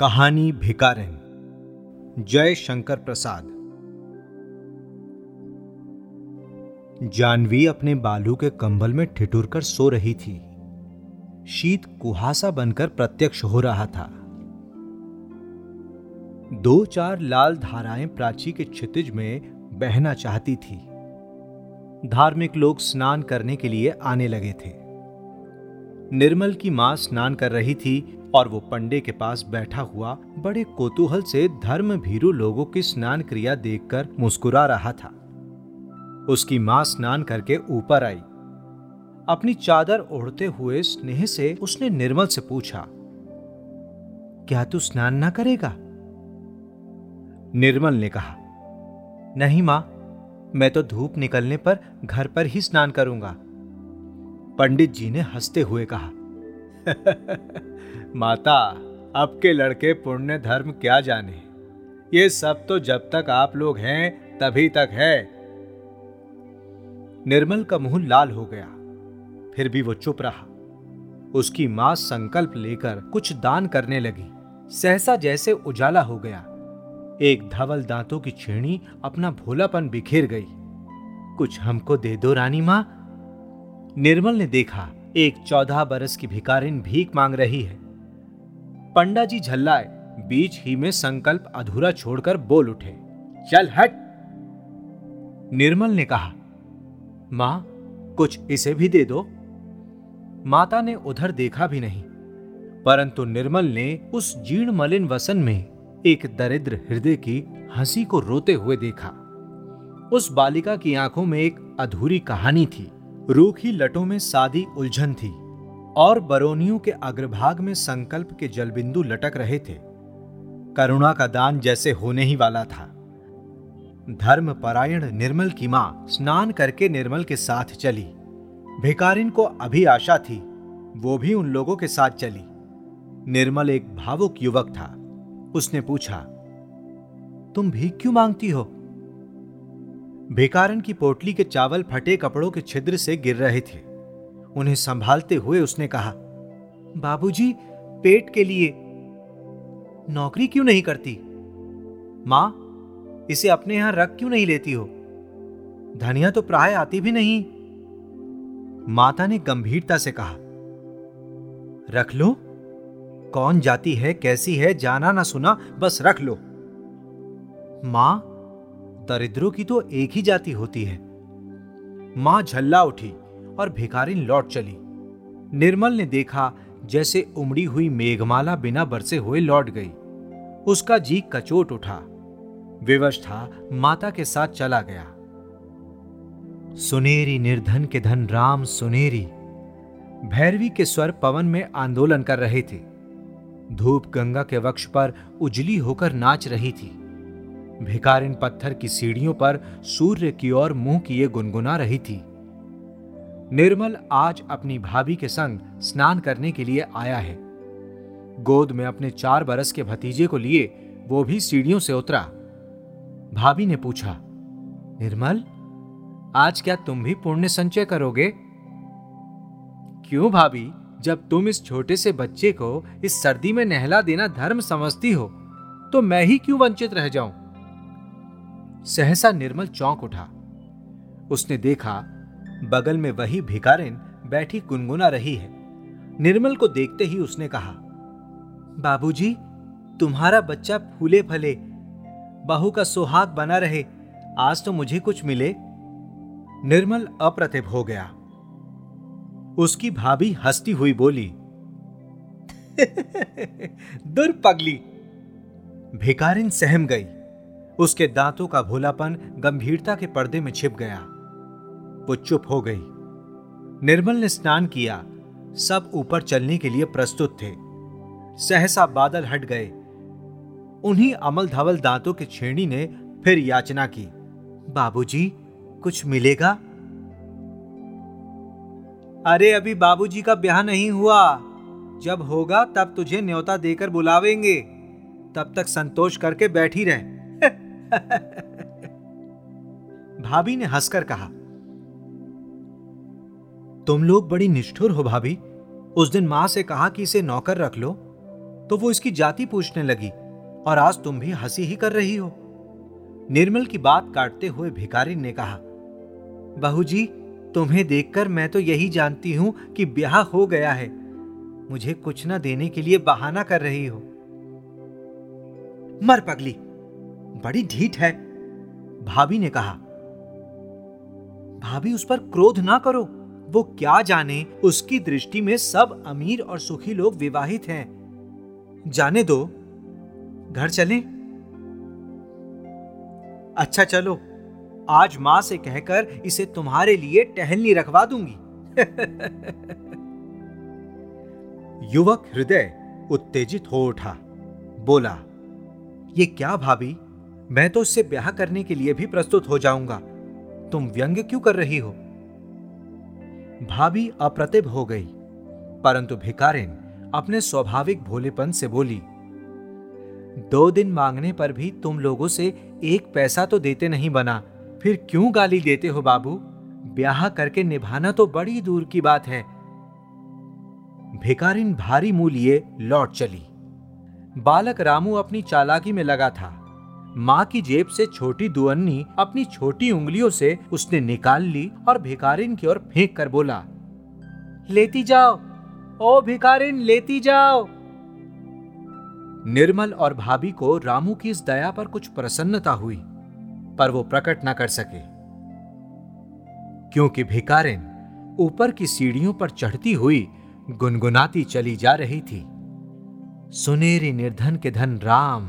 कहानी भिकारन जय शंकर प्रसाद। जानवी अपने बालू के कंबल में ठिठुर कर सो रही थी। शीत कुहासा बनकर प्रत्यक्ष हो रहा था। दो चार लाल धाराएँ प्राची के क्षितिज में बहना चाहती थी। धार्मिक लोग स्नान करने के लिए आने लगे थे। निर्मल की माँ स्नान कर रही थी और वो पंडे के पास बैठा हुआ बड़े कोतूहल से धर्म भीरु लोगों की स्नान क्रिया देखकर मुस्कुरा रहा था। उसकी माँ स्नान करके ऊपर आई। अपनी चादर ओढ़ते हुए स्नेह से उसने निर्मल से पूछा, क्या तू स्नान ना करेगा? निर्मल ने कहा, नहीं माँ, मैं तो धूप निकलने पर घर पर ही स्नान करूँगा। पंडित जी ने हँसते हुए कहा, माता आपके लड़के पुण्य धर्म क्या जाने? ये सब तो जब तक आप लोग हैं, तभी तक है। निर्मल का मुँह लाल हो गया। फिर भी वो चुप रहा। उसकी माँ संकल्प लेकर कुछ दान करने लगी। सहसा जैसे उजाला हो गया। एक धवल दांतों की छेणी अपना भोलापन बिखेर गई। कुछ हमको दे दो रानी माँ निर्मल ने देखा, एक चौदह बरस की भिकारिन भीख मांग रही है। पंडा जी झल्लाए, बीच ही में संकल्प अधूरा छोड़कर बोल उठे, चल हट! निर्मल ने कहा, माँ, कुछ इसे भी दे दो। माता ने उधर देखा भी नहीं, परंतु निर्मल ने उस जीर्ण मलिन वसन में एक दरिद्र हृदय की हँसी को रोते हुए देखा। उस बालिका की आँखों में एक अधूरी कहानी थी। रूखी लटों में सादी उलझन थी और बरोनियों के अग्रभाग में संकल्प के जलबिंदु लटक रहे थे। करुणा का दान जैसे होने ही वाला था। धर्म परायण निर्मल की माँ स्नान करके निर्मल के साथ चली। भिकारिन को अभी आशा थी, वो भी उन लोगों के साथ चली। निर्मल एक भावुक युवक था। उसने पूछा, तुम भी क्यों मांगती हो? भिकारन की पोटली के चावल फटे कपड़ों के छिद्र से गिर रहे थे। उन्हें संभालते हुए उसने कहा, बाबूजी, पेट के लिए नौकरी क्यों नहीं करती? माँ, इसे अपने यहाँ रख क्यों नहीं लेती हो? धनिया तो प्राय आती भी नहीं। माता ने गंभीरता से कहा, रख लो। कौन जाती है, कैसी है, जाना ना सुना, बस रख लो। माँ दरिद्रों की तो एक ही जाति होती है। माँ झल्ला उठी और भिखारिन लौट चली। निर्मल ने देखा जैसे उमड़ी हुई मेघमाला बिना बरसे हुए लौट गई। उसका जी कचोट उठा। विवश था, माता के साथ चला गया। सुनेरी निर्धन के धन राम सुनेरी। भैरवी के स्वर पवन में आंदोलन कर रहे थे। धूप गंगा के वक्ष पर उजली होकर नाच रही थी। भिकारिन पत्थर की सीढ़ियों पर सूर्य की ओर मुँह किए गुनगुना रही थी। निर्मल आज अपनी भाभी के संग स्नान करने के लिए आया है। गोद में अपने चार बरस के भतीजे को लिए वो भी सीढ़ियों से उतरा। भाभी ने पूछा, निर्मल, आज क्या तुम भी पुण्य संचय करोगे? क्यों भाभी, जब तुम इस छोटे से बच्चे को इस सर्दी में नहला देना धर्म समझती हो तो मैं ही क्यों वंचित रह जाऊँ? सहसा निर्मल चौंक उठा। उसने देखा बगल में वही भिकारिन बैठी गुनगुना रही है। निर्मल को देखते ही उसने कहा बाबूजी, तुम्हारा बच्चा फूले फले बहू का सुहाग बना रहे आज तो मुझे कुछ मिले? निर्मल अप्रतिभ हो गया। उसकी भाभी हंसती हुई बोली दुर पगली भिकारिन सहम गई। उसके दांतों का भोलापन गंभीरता के पर्दे में छिप गया। वो चुप हो गई। निर्मल ने स्नान किया। सब ऊपर चलने के लिए प्रस्तुत थे। सहसा बादल हट गए। उन्हीं अमल धवल दांतों के छेड़ी ने फिर याचना की। बाबूजी, कुछ मिलेगा? अरे, अभी बाबूजी का ब्याह नहीं हुआ। जब होगा तब तुझे न्योता देकर बुलावेंगे। तब तक संतोष करके बैठी रह। भाभी ने हंसकर कहा, तुम लोग बड़ी निष्ठुर हो भाभी। उस दिन माँ से कहा कि इसे नौकर रख लो तो वो इसकी जाति पूछने लगी, और आज तुम भी हँसी ही कर रही हो। निर्मल की बात काटते हुए भिकारी ने कहा बहू जी तुम्हें देखकर मैं तो यही जानती हूँ कि ब्याह हो गया है। मुझे कुछ ना देने के लिए बहाना कर रही हो। मर पगली बड़ी ढीठ है। भाभी ने कहा, भाभी उस पर क्रोध ना करो। वो क्या जाने, उसकी दृष्टि में सब अमीर और सुखी लोग विवाहित हैं। जाने दो, घर चलें। अच्छा चलो, आज माँ से कहकर इसे तुम्हारे लिए टहलनी रखवा दूँगी। युवक हृदय उत्तेजित हो उठा, बोला, ये क्या भाभी? मैं तो उससे ब्याह करने के लिए भी प्रस्तुत हो जाऊँगा। तुम व्यंग्य क्यों कर रही हो? भाभी अप्रतिभ हो गई, परंतु भिकारिन अपने स्वाभाविक भोलेपन से बोली, दो दिन मांगने पर भी तुम लोगों से एक पैसा तो देते नहीं बना, फिर क्यों गाली देते हो बाबू? ब्याह करके निभाना तो बड़ी दूर की बात है। भिकारिन भारी मुँह लिए लौट चली। बालक रामू अपनी चालाकी में लगा था। माँ की जेब से छोटी दुअन्नी अपनी छोटी उंगलियों से उसने निकाल ली और भिकारिन की ओर फेंक कर बोला, लेती जाओ, ओ भिकारिन लेती जाओ। निर्मल और भाभी को रामू की इस दया पर कुछ प्रसन्नता हुई, पर वो प्रकट न कर सके। क्योंकि भिकारिन ऊपर की सीढ़ियों पर चढ़ती हुई गुनगुनाती चली जा रही थी। सुनेरी निर्धन के धन राम